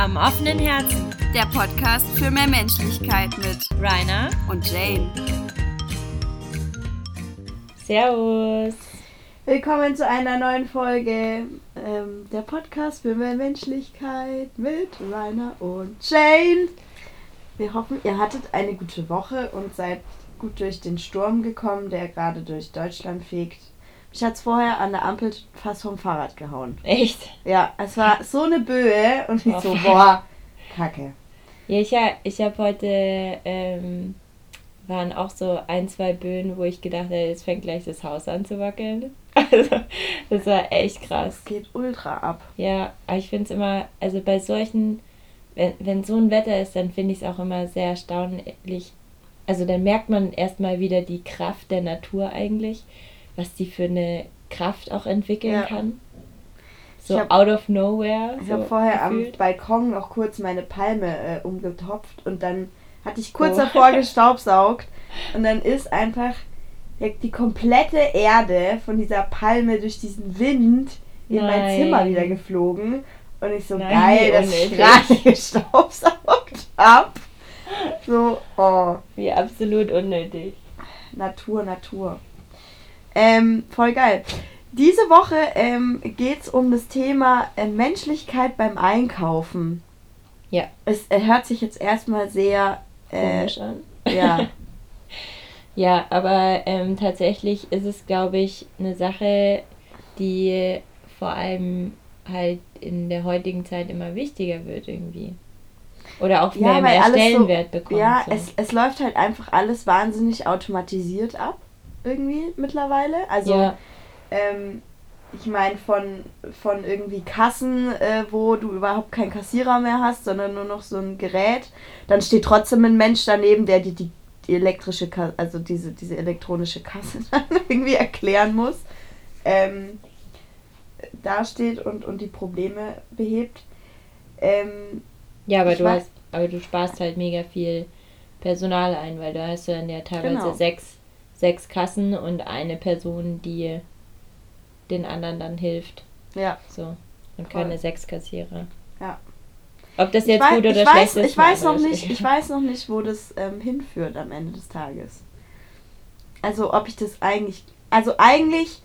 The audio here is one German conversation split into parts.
Am offenen Herzen. Der Podcast für mehr Menschlichkeit mit Rainer und Jane. Servus. Willkommen zu einer neuen Folge. Ähm, der Podcast für mehr Menschlichkeit mit Rainer und Jane. Wir hoffen, ihr hattet eine gute Woche und seid gut durch den Sturm gekommen, der gerade durch Deutschland fegt. Mich hat es vorher an der Ampel fast vom Fahrrad gehauen. Echt? Ja, es war so eine Böe und ich Oh, so, boah, kacke. Ja, ich, ich habe heute, ähm, waren auch so ein, zwei Böen, wo ich gedacht habe, jetzt fängt gleich das Haus an zu wackeln. Also, das war echt krass. Es geht ultra ab. Ja, aber ich finde es immer, also bei solchen, wenn, wenn so ein Wetter ist, dann finde ich es auch immer sehr erstaunlich. Also dann merkt man erstmal wieder die Kraft der Natur eigentlich, was die für eine Kraft auch entwickeln Ja. kann. So hab- out of nowhere. Ich so habe vorher gefühlt. am Balkon noch kurz meine Palme äh, umgetopft und dann hatte ich kurz Oh. davor gestaubsaugt und dann ist einfach die komplette Erde von dieser Palme durch diesen Wind in mein Nein. Zimmer wieder geflogen und ich so Nein, geil, dass ich gerade gestaubsaugt hab. So, oh, Wie absolut unnötig. Natur, Natur. Ähm, voll geil. Diese Woche ähm, geht es um das Thema äh, Menschlichkeit beim Einkaufen. Ja. Es äh, hört sich jetzt erstmal sehr. Äh, an. ja, Ja, aber ähm, tatsächlich ist es, glaube ich, eine Sache, die vor allem halt in der heutigen Zeit immer wichtiger wird irgendwie. Oder auch Ja, mehr, weil mehr alles so- Stellenwert bekommt. ja so. es, es läuft halt einfach alles wahnsinnig automatisiert ab. Irgendwie mittlerweile. Also, ja, ähm, ich meine, von, von irgendwie Kassen, äh, wo du überhaupt keinen Kassierer mehr hast, sondern nur noch so ein Gerät. Dann steht trotzdem ein Mensch daneben, der dir die, die elektrische, Ka also diese, diese elektronische Kasse dann irgendwie erklären muss. Ähm, dasteht und, und die Probleme behebt. Ähm, ja, aber du weiß- hast, aber du sparst halt mega viel Personal ein, weil du hast ja teilweise Genau. sechs, sechs Kassen und eine Person, die den anderen dann hilft. ja. So. Und Voll. keine sechs Kassierer. Ja. Ob das jetzt weiß, gut oder ich schlecht weiß, ist. ich weiß noch nicht, ich weiß noch nicht, wo das ähm, hinführt am Ende des Tages. Also ob ich das eigentlich, also eigentlich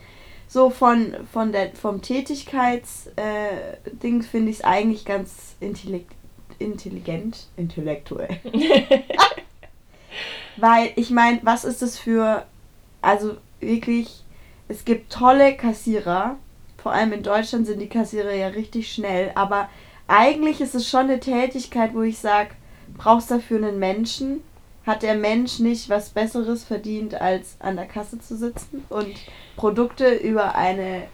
so von, von der vom Tätigkeits äh, finde ich es eigentlich ganz intellekt, intelligent, intellektuell. Weil ich meine, was ist das für, also wirklich, es gibt tolle Kassierer, vor allem in Deutschland sind die Kassierer ja richtig schnell, aber eigentlich ist es schon eine Tätigkeit, wo ich sage, brauchst dafür einen Menschen? Hat der Mensch nicht was Besseres verdient, als an der Kasse zu sitzen und Produkte über eine,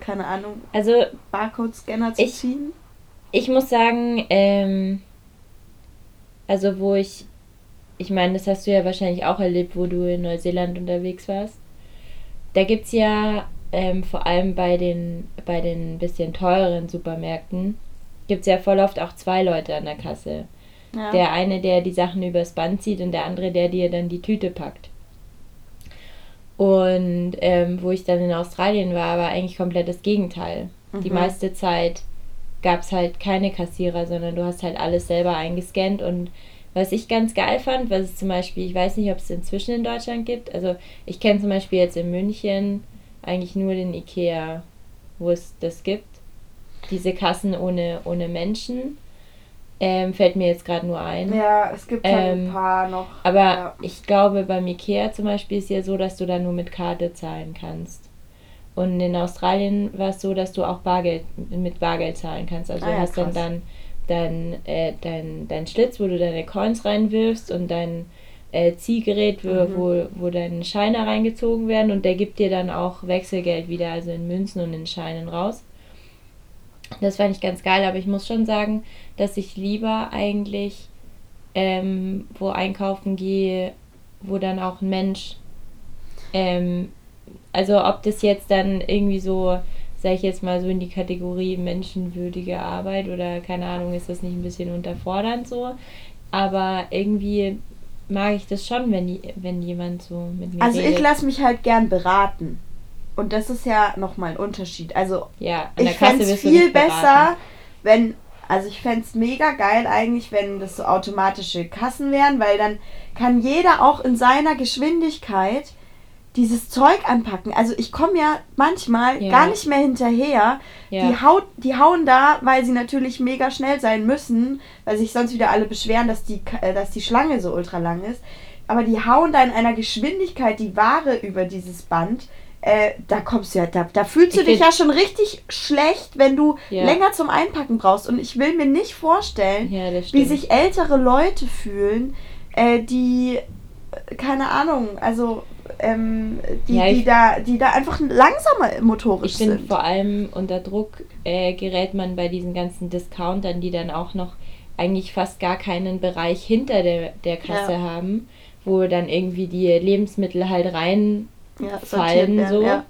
keine Ahnung, Also Barcode-Scanner zu Ich- ziehen? Ich muss sagen, ähm, also wo ich, ich meine, das hast du ja wahrscheinlich auch erlebt, wo du in Neuseeland unterwegs warst. Da gibt es ja ähm, vor allem bei den, bei den bisschen teureren Supermärkten, gibt es ja voll oft auch zwei Leute an der Kasse. Ja. Der eine, der die Sachen übers Band zieht und der andere, der dir dann die Tüte packt. Und ähm, wo ich dann in Australien war, war eigentlich komplett das Gegenteil. Die Mhm. meiste Zeit gab es halt keine Kassierer, sondern du hast halt alles selber eingescannt. Und was ich ganz geil fand, was es zum Beispiel, ich weiß nicht, ob es inzwischen in Deutschland gibt. Also ich kenne zum Beispiel jetzt in München eigentlich nur den Ikea, wo es das gibt. Diese Kassen ohne, ohne Menschen. Ähm, fällt mir jetzt gerade nur ein. Ja, es gibt schon Ähm, ein paar noch. Aber ja. ich glaube, beim Ikea zum Beispiel ist ja so, dass du da nur mit Karte zahlen kannst. Und in Australien war es so, dass du auch Bargeld, mit Bargeld zahlen kannst. Also Ah du ja, hast dann, krass. dann dein, äh, dein, dein Schlitz, wo du deine Coins reinwirfst und dein äh, Ziehgerät, wo, Mhm. wo, wo deine Scheine reingezogen werden und der gibt dir dann auch Wechselgeld wieder, also in Münzen und in Scheinen raus. Das fand ich ganz geil, aber ich muss schon sagen, dass ich lieber eigentlich ähm, wo einkaufen gehe, wo dann auch ein Mensch, ähm, also ob das jetzt dann irgendwie so, sag ich jetzt mal so in die Kategorie menschenwürdige Arbeit oder keine Ahnung, ist das nicht ein bisschen unterfordernd so, aber irgendwie mag ich das schon, wenn, wenn jemand so mit mir Also redet. ich lasse mich halt gern beraten. Und das ist ja nochmal ein Unterschied. Also ja, ich fände es viel besser, wenn Also ich fände es mega geil eigentlich, wenn das so automatische Kassen wären, weil dann kann jeder auch in seiner Geschwindigkeit dieses Zeug anpacken. Also ich komme ja manchmal Ja. gar nicht mehr hinterher. Ja. Die, haut, die hauen da, weil sie natürlich mega schnell sein müssen, weil sich sonst wieder alle beschweren, dass die, äh, dass die Schlange so ultra lang ist. Aber die hauen da in einer Geschwindigkeit die Ware über dieses Band. Äh, da kommst du ja, da, da fühlst du Ich dich ja schon richtig schlecht, wenn du Ja. länger zum Einpacken brauchst. Und ich will mir nicht vorstellen, wie sich ältere Leute fühlen, äh, die, keine Ahnung, also ähm, die, Ja, ich- die, da, die da einfach langsamer motorisch Ich finde, sind. vor allem unter Druck äh, gerät man bei diesen ganzen Discountern, die dann auch noch eigentlich fast gar keinen Bereich hinter der, der Kasse Ja. haben, wo dann irgendwie die Lebensmittel halt reinfallen, ja, so. Ja.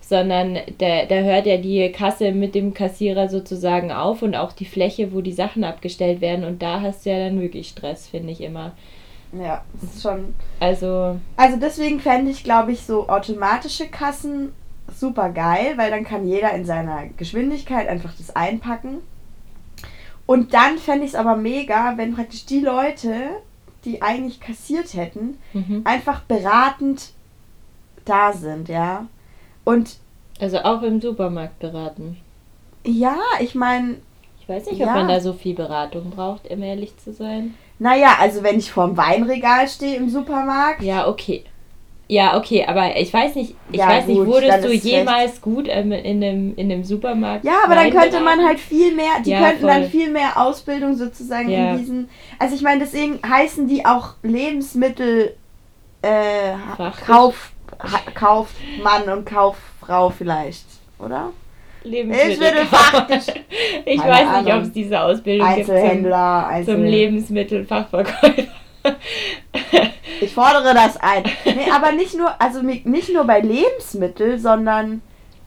Sondern da, da hört ja die Kasse mit dem Kassierer sozusagen auf und auch die Fläche, wo die Sachen abgestellt werden. Und da hast du ja dann wirklich Stress, finde ich immer. Ja, das ist schon. Also, Also deswegen fände ich, glaube ich, so automatische Kassen super geil, weil dann kann jeder in seiner Geschwindigkeit einfach das einpacken. Und dann fände ich es aber mega, wenn praktisch die Leute, die eigentlich kassiert hätten, mhm. einfach beratend da sind, ja. Und also auch im Supermarkt beraten. ja, ich meine, Ich weiß nicht, ob Ja. man da so viel Beratung braucht, um ehrlich zu sein. Naja, also wenn ich vorm Weinregal stehe im Supermarkt, Ja, okay. Ja, okay, aber ich weiß nicht, ich Ja, weiß gut, nicht, wurdest dann du jemals gut ähm, in einem, in einem Supermarkt? Ja, aber dann könnte man halt viel mehr, die Ja, könnten dann voll. viel mehr Ausbildung sozusagen Ja. in diesen. Also ich meine, deswegen heißen die auch Lebensmittel äh. Kauf, Kaufmann und Kauffrau vielleicht, oder? Lebensmittelfachlich. ich Keine weiß nicht, ob es diese Ausbildung gibt Einzelhändler, zum, Einzel zum Lebensmittelfachverkäufer. Ich fordere das ein. Nee, aber nicht nur, also nicht nur bei Lebensmitteln, sondern,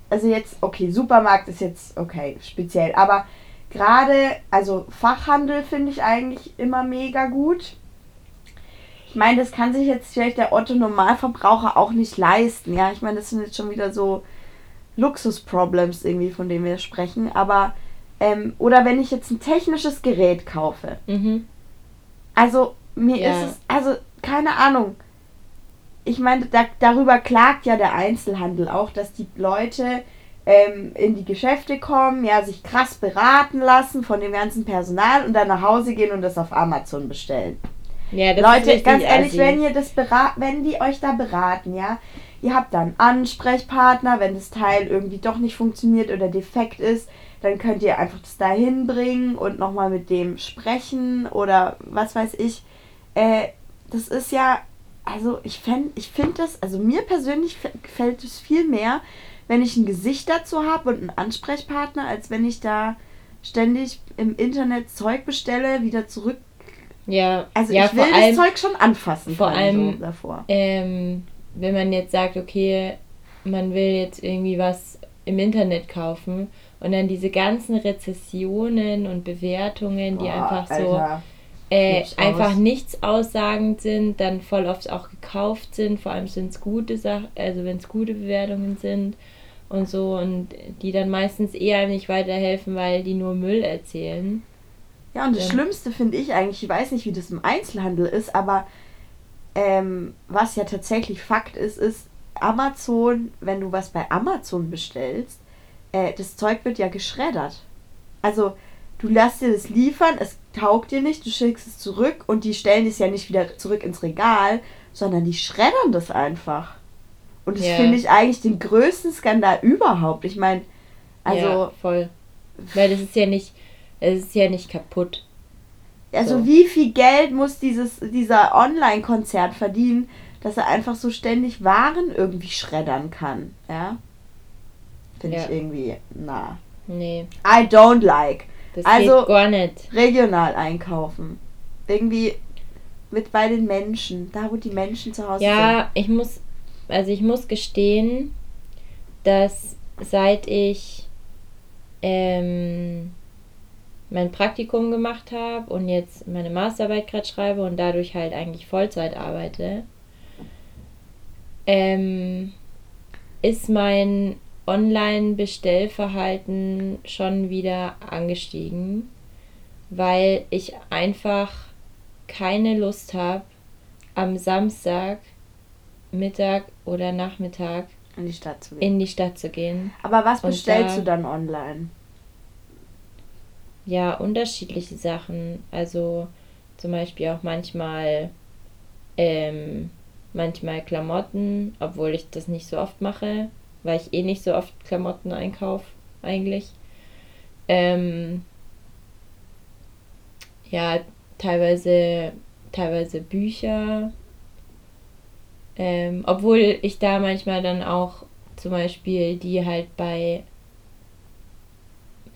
also jetzt, okay, Supermarkt ist jetzt, okay, speziell, aber gerade, also Fachhandel finde ich eigentlich immer mega gut. Ich meine, das kann sich jetzt vielleicht der Otto Normalverbraucher auch nicht leisten, ja. Ich meine, das sind jetzt schon wieder so Luxusproblems irgendwie, von denen wir sprechen, aber, ähm, oder wenn ich jetzt ein technisches Gerät kaufe, mhm. also mir Ja. ist es, also keine Ahnung. Ich meine, da, darüber klagt ja der Einzelhandel auch, dass die Leute ähm, in die Geschäfte kommen, ja, sich krass beraten lassen von dem ganzen Personal und dann nach Hause gehen und das auf Amazon bestellen. Ja, Leute, ganz ehrlich, assi. wenn ihr das bera wenn die euch da beraten, ja, ihr habt dann Ansprechpartner, wenn das Teil irgendwie doch nicht funktioniert oder defekt ist, dann könnt ihr einfach das da hinbringen und nochmal mit dem sprechen oder was weiß ich. Äh, das ist ja, also ich fänd, ich finde das, also mir persönlich gefällt es viel mehr, wenn ich ein Gesicht dazu habe und einen Ansprechpartner, als wenn ich da ständig im Internet Zeug bestelle, wieder zurück ja, also ja, ich will vor allem, das Zeug schon anfassen. vor allem- so davor. ähm, wenn man jetzt sagt, okay, man will jetzt irgendwie was im Internet kaufen und dann diese ganzen Rezessionen und Bewertungen, die Boah, einfach so Alter. äh, einfach aus. nichts aussagend sind, dann voll oft auch gekauft sind, vor allem sind es gute Sachen, also wenn es gute Bewertungen sind und so und die dann meistens eher nicht weiterhelfen, weil die nur Müll erzählen. Ja, und das Ja. Schlimmste finde ich eigentlich, ich weiß nicht, wie das im Einzelhandel ist, aber ähm, was ja tatsächlich Fakt ist, ist, Amazon, wenn du was bei Amazon bestellst, äh, das Zeug wird ja geschreddert. Also, du lässt dir das liefern, es taugt dir nicht, du schickst es zurück und die stellen es ja nicht wieder zurück ins Regal, sondern die schreddern das einfach. Und das Ja. finde ich eigentlich den größten Skandal überhaupt. Ich meine, also, ja, voll. Weil das ist ja nicht, es ist ja nicht kaputt. Also So. wie viel Geld muss dieses, dieser Online-Konzert verdienen, dass er einfach so ständig Waren irgendwie schreddern kann, ja? Finde Ja. ich irgendwie, na. Nee, I don't like. das Also- geht gar nicht. Regional einkaufen. Irgendwie mit bei den Menschen, da wo die Menschen zu Hause sind. Ja, ich muss, also ich muss gestehen, dass seit ich ähm, mein Praktikum gemacht habe und jetzt meine Masterarbeit gerade schreibe und dadurch halt eigentlich Vollzeit arbeite, ähm, ist mein Online-Bestellverhalten schon wieder angestiegen. weil ich einfach keine Lust habe, am Samstag, Mittag oder Nachmittag In die Stadt zu gehen. in die Stadt zu gehen. Aber was bestellst da- du dann online? Ja, unterschiedliche Sachen. Also zum Beispiel auch manchmal, ähm, manchmal Klamotten, obwohl ich das nicht so oft mache, weil ich eh nicht so oft Klamotten einkaufe, eigentlich. Ähm, ja, teilweise, teilweise Bücher. Ähm, obwohl ich da manchmal dann auch zum Beispiel die halt bei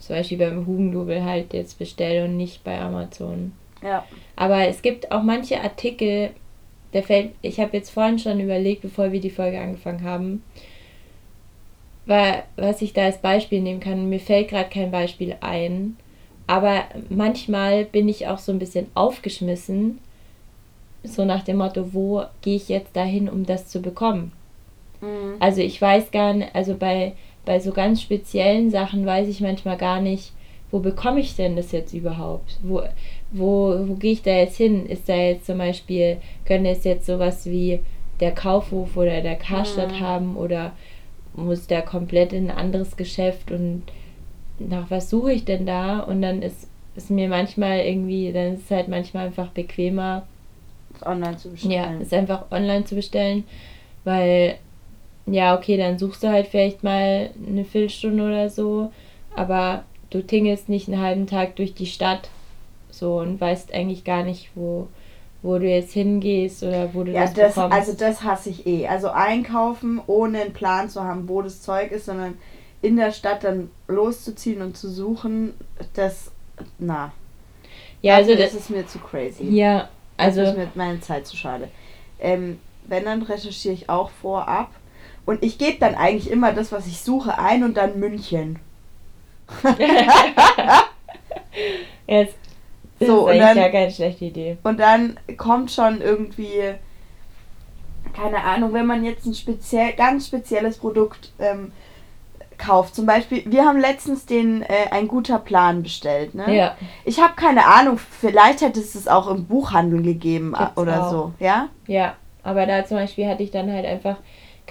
zum Beispiel beim Hugendubel halt jetzt bestelle und nicht bei Amazon. Ja. Aber es gibt auch manche Artikel, der fällt, ich habe jetzt vorhin schon überlegt, bevor wir die Folge angefangen haben, weil, was ich da als Beispiel nehmen kann, mir fällt gerade kein Beispiel ein, aber manchmal bin ich auch so ein bisschen aufgeschmissen, so nach dem Motto, wo gehe ich jetzt dahin, um das zu bekommen? Mhm. Also ich weiß gar nicht, also bei, bei so ganz speziellen Sachen weiß ich manchmal gar nicht, wo bekomme ich denn das jetzt überhaupt? Wo, wo, wo gehe ich da jetzt hin? Ist da jetzt zum Beispiel, könnte es jetzt sowas wie der Kaufhof oder der Karstadt Mhm. haben oder muss der komplett in ein anderes Geschäft und nach was suche ich denn da? Und dann ist es mir manchmal irgendwie, dann ist es halt manchmal einfach bequemer, Das online zu bestellen. ja, ist einfach online zu bestellen, weil, ja, okay, dann suchst du halt vielleicht mal eine Viertelstunde oder so, aber du tingelst nicht einen halben Tag durch die Stadt so und weißt eigentlich gar nicht, wo, wo du jetzt hingehst oder wo du Ja, das, das, bekommst. also das hasse ich eh. Also einkaufen, ohne einen Plan zu haben, wo das Zeug ist, sondern in der Stadt dann loszuziehen und zu suchen, das, na. ja, also dafür das, ist mir zu crazy. ja, Also also, ist mir meine Zeit zu schade. Ähm, wenn, dann recherchiere ich auch vorab. Und ich gebe dann eigentlich immer das, was ich suche, ein und dann München. jetzt ist So, und eigentlich dann- gar keine schlechte Idee. Und dann kommt schon irgendwie, keine Ahnung, wenn man jetzt ein speziell, ganz spezielles Produkt ähm, kauft. Zum Beispiel, wir haben letztens den äh, Ein guter Plan bestellt. Ne? Ja, Ich habe keine Ahnung, vielleicht hätte es es auch im Buchhandel gegeben Gibt's oder auch. so. Ja? ja, aber da zum Beispiel hatte ich dann halt einfach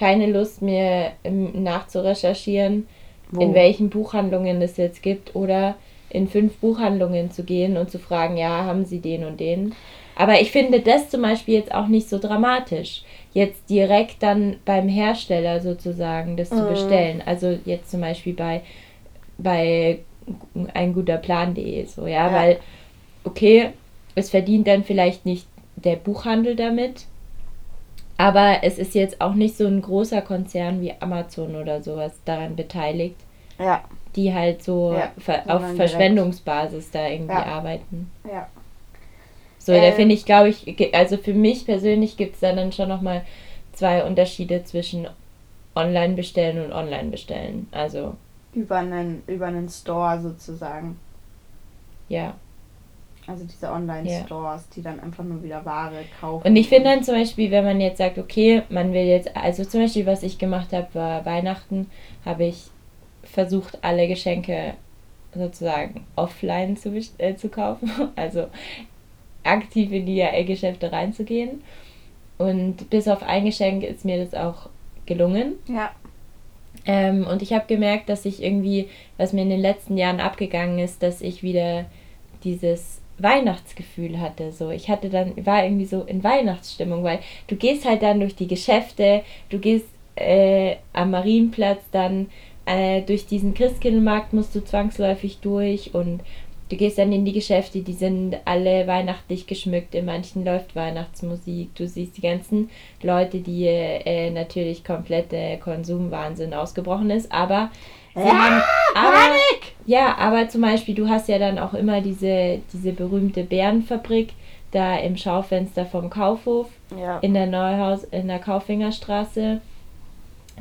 keine Lust, mir ähm, nachzurecherchieren, Wo? in welchen Buchhandlungen es jetzt gibt oder in fünf Buchhandlungen zu gehen und zu fragen, ja, haben sie den und den. Aber ich finde das zum Beispiel jetzt auch nicht so dramatisch, jetzt direkt dann beim Hersteller sozusagen das zu Mhm. bestellen. Also jetzt zum Beispiel bei, bei ein guter Plan.de so, ja, Ja. weil, okay, es verdient dann vielleicht nicht der Buchhandel damit, aber es ist jetzt auch nicht so ein großer Konzern wie Amazon oder sowas daran beteiligt Ja, die halt so Ja, ver auf direkt. Verschwendungsbasis da irgendwie Ja. arbeiten. ja. So, da Ähm. finde ich, glaube ich, also für mich persönlich gibt es da dann schon nochmal zwei Unterschiede zwischen online bestellen und online bestellen. Also, Über einen, über einen Store sozusagen. ja. Also diese Online-Stores, die dann einfach nur wieder Ware kaufen. Und ich finde dann zum Beispiel, wenn man jetzt sagt, okay, man will jetzt, also zum Beispiel, was ich gemacht habe, war Weihnachten, habe ich versucht, alle Geschenke sozusagen offline zu, äh, zu kaufen. Also aktiv in die Geschäfte reinzugehen. Und bis auf ein Geschenk ist mir das auch gelungen. Ja, Ähm, und ich habe gemerkt, dass ich irgendwie, was mir in den letzten Jahren abgegangen ist, dass ich wieder dieses Weihnachtsgefühl hatte. So, ich hatte dann, war irgendwie so in Weihnachtsstimmung, weil du gehst halt dann durch die Geschäfte, du gehst äh, am Marienplatz dann äh, durch diesen Christkindlmarkt musst du zwangsläufig durch und du gehst dann in die Geschäfte, die sind alle weihnachtlich geschmückt, in manchen läuft Weihnachtsmusik, du siehst die ganzen Leute, die äh, natürlich komplett Konsumwahnsinn ausgebrochen ist, aber Ja, haben aber, Panik! ja, aber zum Beispiel, du hast ja dann auch immer diese, diese berühmte Bärenfabrik da im Schaufenster vom Kaufhof Ja. in der Neuhaus, in der Kaufingerstraße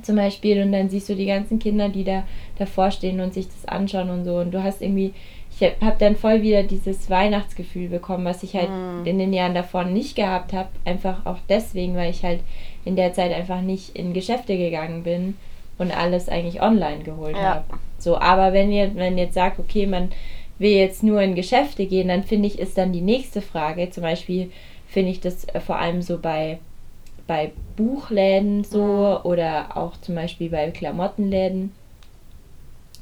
zum Beispiel und dann siehst du die ganzen Kinder, die da davor stehen und sich das anschauen und so und du hast irgendwie, ich habe dann voll wieder dieses Weihnachtsgefühl bekommen, was ich halt Mhm. in den Jahren davor nicht gehabt habe, einfach auch deswegen, weil ich halt in der Zeit einfach nicht in Geschäfte gegangen bin und alles eigentlich online geholt Ja. habe. So, aber wenn ihr, wenn ihr jetzt sagt, okay, man will jetzt nur in Geschäfte gehen, dann finde ich, ist dann die nächste Frage. Zum Beispiel finde ich das äh, vor allem so bei, bei Buchläden so oder auch zum Beispiel bei Klamottenläden.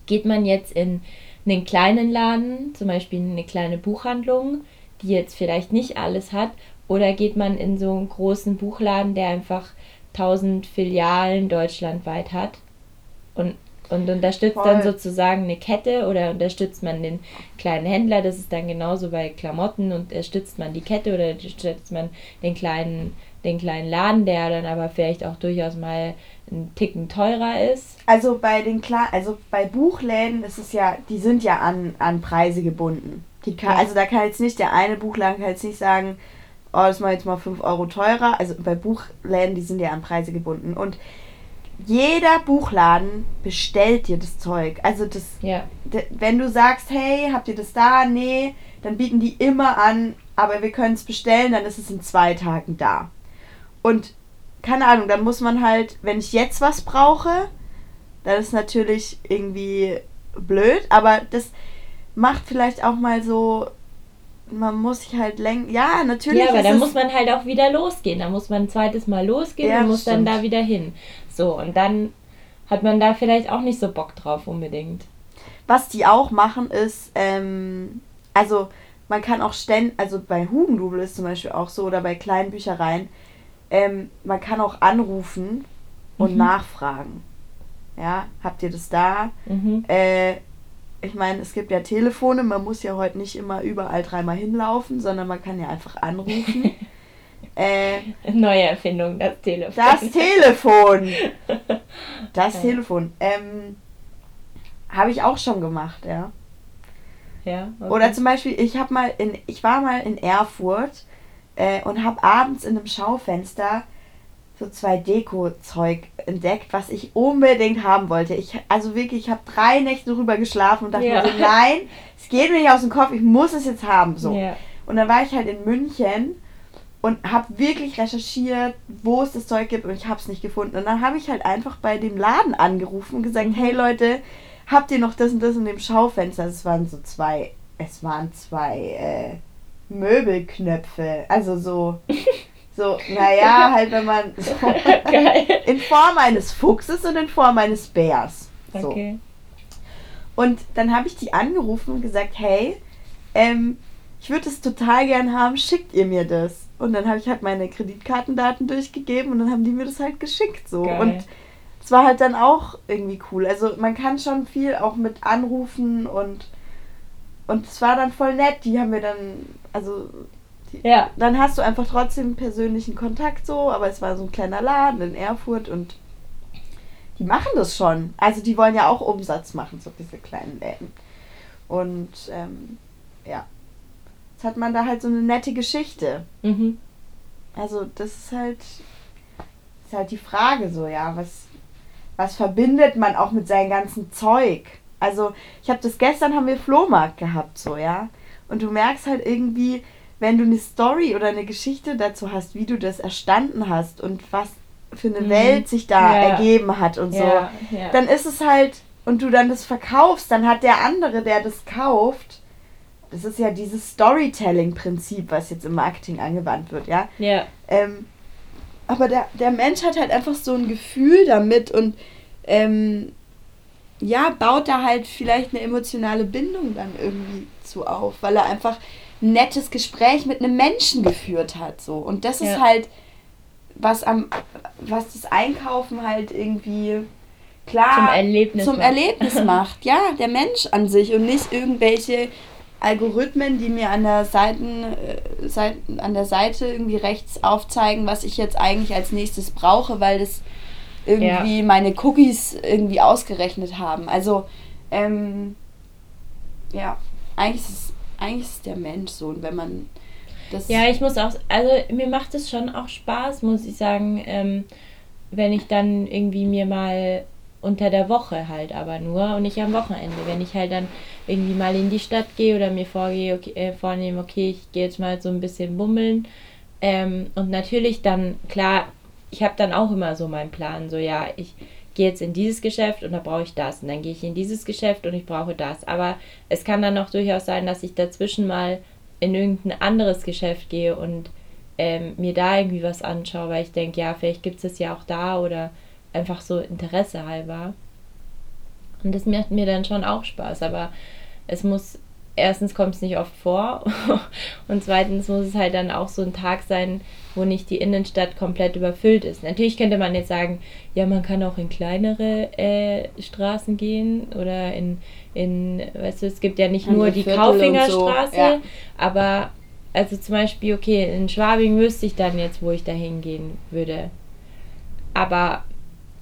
Geht man jetzt in einen kleinen Laden, zum Beispiel in eine kleine Buchhandlung, die jetzt vielleicht nicht alles hat, oder geht man in so einen großen Buchladen, der einfach 1000 Filialen deutschlandweit hat und, und unterstützt Voll. dann sozusagen eine Kette oder unterstützt man den kleinen Händler, das ist dann genauso bei Klamotten und unterstützt man die Kette oder unterstützt man den kleinen, den kleinen Laden, der dann aber vielleicht auch durchaus mal einen Ticken teurer ist. Also bei den Kla also bei Buchläden ist es ja, die sind ja an, an Preise gebunden. Die kann, Ja. Also da kann jetzt nicht der eine Buchladen kann jetzt nicht sagen, oh, das mal jetzt mal 5 Euro teurer. Also bei Buchläden, die sind ja an Preise gebunden. Und jeder Buchladen bestellt dir das Zeug. Also das, Ja, wenn du sagst, hey, habt ihr das da? Nee, dann bieten die immer an, aber wir können es bestellen, dann ist es in zwei Tagen da. Und keine Ahnung, dann muss man halt, wenn ich jetzt was brauche, dann ist natürlich irgendwie blöd, aber das macht vielleicht auch mal so, man muss sich halt lenken. Ja, natürlich. ja aber dann muss man halt auch wieder losgehen. Da muss man ein zweites Mal losgehen Ja, und muss dann stimmt. da wieder hin. So, und dann hat man da vielleicht auch nicht so Bock drauf unbedingt. Was die auch machen ist, ähm, also man kann auch ständig, also bei Hugendubel ist zum Beispiel auch so oder bei kleinen Büchereien, ähm, man kann auch anrufen und Mhm. nachfragen. Ja, habt ihr das da? Mhm. Äh, ich meine, es gibt ja Telefone, man muss ja heute nicht immer überall dreimal hinlaufen, sondern man kann ja einfach anrufen. äh, Neue Erfindung, das Telefon. das Telefon! Das Ja. Telefon. Ähm, Habe ich auch schon gemacht, ja. ja, okay. Oder zum Beispiel, ich habe mal in, ich war mal in Erfurt äh, und habe abends in einem Schaufenster so zwei Deko-Zeug entdeckt, was ich unbedingt haben wollte. Ich, also wirklich, ich habe drei Nächte drüber geschlafen und dachte Ja. mir so, nein, es geht mir nicht aus dem Kopf, ich muss es jetzt haben. So. Ja. Und dann war ich halt in München und habe wirklich recherchiert, wo es das Zeug gibt und ich habe es nicht gefunden. Und dann habe ich halt einfach bei dem Laden angerufen und gesagt, hey Leute, habt ihr noch das und das in dem Schaufenster? Es waren so zwei, es waren zwei äh, Möbelknöpfe, also so, so, naja, halt wenn man so in Form eines Fuchses und in Form eines Bärs. So. Okay. Und dann habe ich die angerufen und gesagt, hey, ähm, ich würde es total gern haben, schickt ihr mir das? Und dann habe ich halt meine Kreditkartendaten durchgegeben und dann haben die mir das halt geschickt so. Geil. Und es war halt dann auch irgendwie cool. Also man kann schon viel auch mit anrufen und und es war dann voll nett. Die haben mir dann, also Ja. dann hast du einfach trotzdem persönlichen Kontakt so, aber es war so ein kleiner Laden in Erfurt und die machen das schon. Also die wollen ja auch Umsatz machen, so diese kleinen Läden. Und ähm, ja, jetzt hat man da halt so eine nette Geschichte. Mhm. Also das ist halt, ist halt die Frage so, ja, was, was verbindet man auch mit seinem ganzen Zeug? Also ich habe das gestern haben wir Flohmarkt gehabt, so, ja. Und du merkst halt irgendwie, wenn du eine Story oder eine Geschichte dazu hast, wie du das erstanden hast und was für eine Mhm. Welt sich da Ja. ergeben hat und so, Ja, ja. dann ist es halt, und du dann das verkaufst, dann hat der andere, der das kauft, das ist ja dieses Storytelling-Prinzip, was jetzt im Marketing angewandt wird, ja. ja. Ähm, aber der, der Mensch hat halt einfach so ein Gefühl damit und ähm, ja, baut da halt vielleicht eine emotionale Bindung dann irgendwie zu auf, weil er einfach ein nettes Gespräch mit einem Menschen geführt hat. So. Und das ist Ja. halt, was am was das Einkaufen halt irgendwie klar Zum Erlebnis zum macht. Erlebnis macht. Ja, der Mensch an sich und nicht irgendwelche Algorithmen, die mir an der Seiten, äh, Seiten an der Seite irgendwie rechts aufzeigen, was ich jetzt eigentlich als nächstes brauche, weil das irgendwie meine Cookies irgendwie ausgerechnet haben. Also ähm, ja, eigentlich ist es, eigentlich ist es der Mensch so und wenn man das Ja, ich muss auch, also mir macht es schon auch Spaß, muss ich sagen, ähm, wenn ich dann irgendwie mir mal unter der Woche halt aber nur und nicht am Wochenende, wenn ich halt dann irgendwie mal in die Stadt gehe oder mir vorgehe, okay, äh, vornehme, okay, ich gehe jetzt mal so ein bisschen bummeln ähm, und natürlich dann, klar, ich habe dann auch immer so meinen Plan, so ja, ich gehe jetzt in dieses Geschäft und da brauche ich das. Und dann gehe ich in dieses Geschäft und ich brauche das. Aber es kann dann auch durchaus sein, dass ich dazwischen mal in irgendein anderes Geschäft gehe und ähm, mir da irgendwie was anschaue, weil ich denke, ja, vielleicht gibt es das ja auch da oder einfach so Interesse halber. Und das macht mir dann schon auch Spaß, aber es muss, erstens kommt es nicht oft vor und zweitens muss es halt dann auch so ein Tag sein, wo nicht die Innenstadt komplett überfüllt ist. Natürlich könnte man jetzt sagen, ja, man kann auch in kleinere äh, Straßen gehen oder in, in, weißt du, es gibt ja nicht nur die Viertel Kaufingerstraße, so, ja. aber also zum Beispiel, okay, in Schwabing wüsste ich dann jetzt, wo ich da hingehen würde. Aber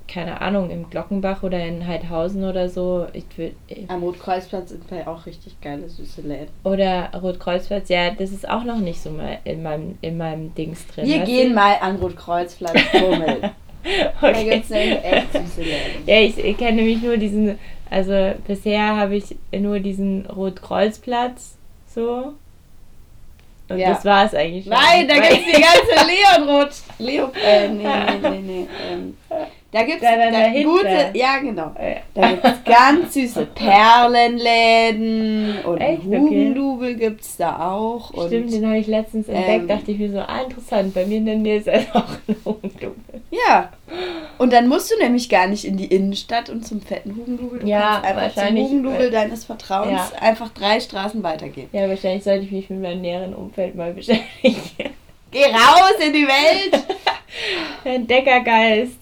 keine Ahnung, im Glockenbach oder in Heidhausen oder so, ich würde Am Rotkreuzplatz sind bei auch richtig geile süße Läden. oder Rotkreuzplatz, ja, das ist auch noch nicht so mal in meinem, in meinem Dings drin. Wir gehen du? mal an Rotkreuzplatz bummeln. Da Okay. gibt es nämlich echt süße Läden. Ja, ich, ich kenne nämlich nur diesen, also bisher habe ich nur diesen Rotkreuzplatz so. Und Ja. das war es eigentlich schon. Nein, da gibt es die ganze Leonrot. Leo, äh, nee, nee, nee, nee. Ähm, da gibt es Da gute, ja genau. Da gibt es ganz süße Perlenläden und Echt? Okay. Hugendubel gibt es da auch. Stimmt, den habe ich letztens entdeckt, ähm, dachte ich mir so, ah, interessant, bei mir in der Nähe ist halt auch ein Hugendubel. Ja. Und dann musst du nämlich gar nicht in die Innenstadt und zum fetten Hugendubel. Du Ja, kannst einfach zum Hugendubel deines Vertrauens ja. einfach drei Straßen weitergehen. Ja, wahrscheinlich sollte ich mich mit meinem näheren Umfeld mal beschäftigen. Geh raus in die Welt! Entdeckergeist.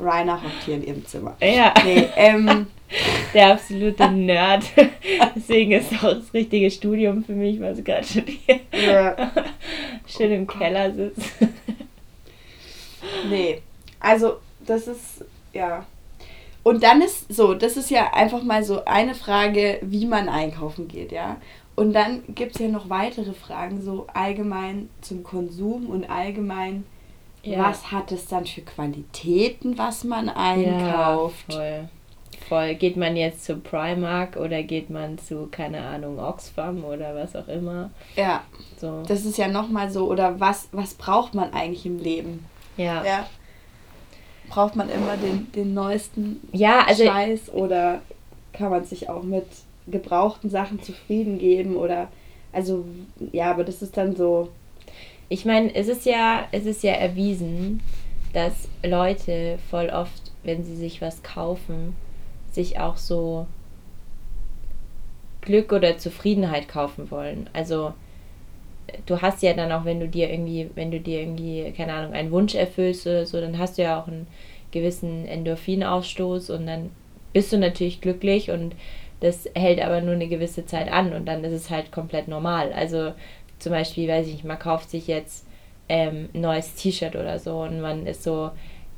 Rainer hockt hier in ihrem Zimmer. ja, Nee, ähm, der absolute Nerd. Deswegen ist auch das richtige Studium für mich, weil sie gerade studiert. ja. Schön im Keller sitzt. Nee, also das ist, ja. Und dann ist so, das ist ja einfach mal so eine Frage, wie man einkaufen geht, ja. Und dann gibt es ja noch weitere Fragen, so allgemein zum Konsum und allgemein, Ja. was hat es dann für Qualitäten, was man einkauft. Ja, voll. Voll. Geht man jetzt zu Primark oder geht man zu, keine Ahnung, Oxfam oder was auch immer? Ja, So. das ist ja nochmal so, oder was, was braucht man eigentlich im Leben? ja. Ja. Braucht man immer den, den neuesten Ja, also Scheiß oder kann man sich auch mit gebrauchten Sachen zufrieden geben oder also ja, aber das ist dann so Ich meine, es ist ja, es ist ja erwiesen, dass Leute voll oft, wenn sie sich was kaufen, sich auch so Glück oder Zufriedenheit kaufen wollen. Also du hast ja dann auch, wenn du dir irgendwie, wenn du dir irgendwie, keine Ahnung, einen Wunsch erfüllst oder so, dann hast du ja auch einen gewissen Endorphinausstoß und dann bist du natürlich glücklich und das hält aber nur eine gewisse Zeit an und dann ist es halt komplett normal. Also zum Beispiel, weiß ich nicht, man kauft sich jetzt ähm, ein neues T-Shirt oder so und man ist so,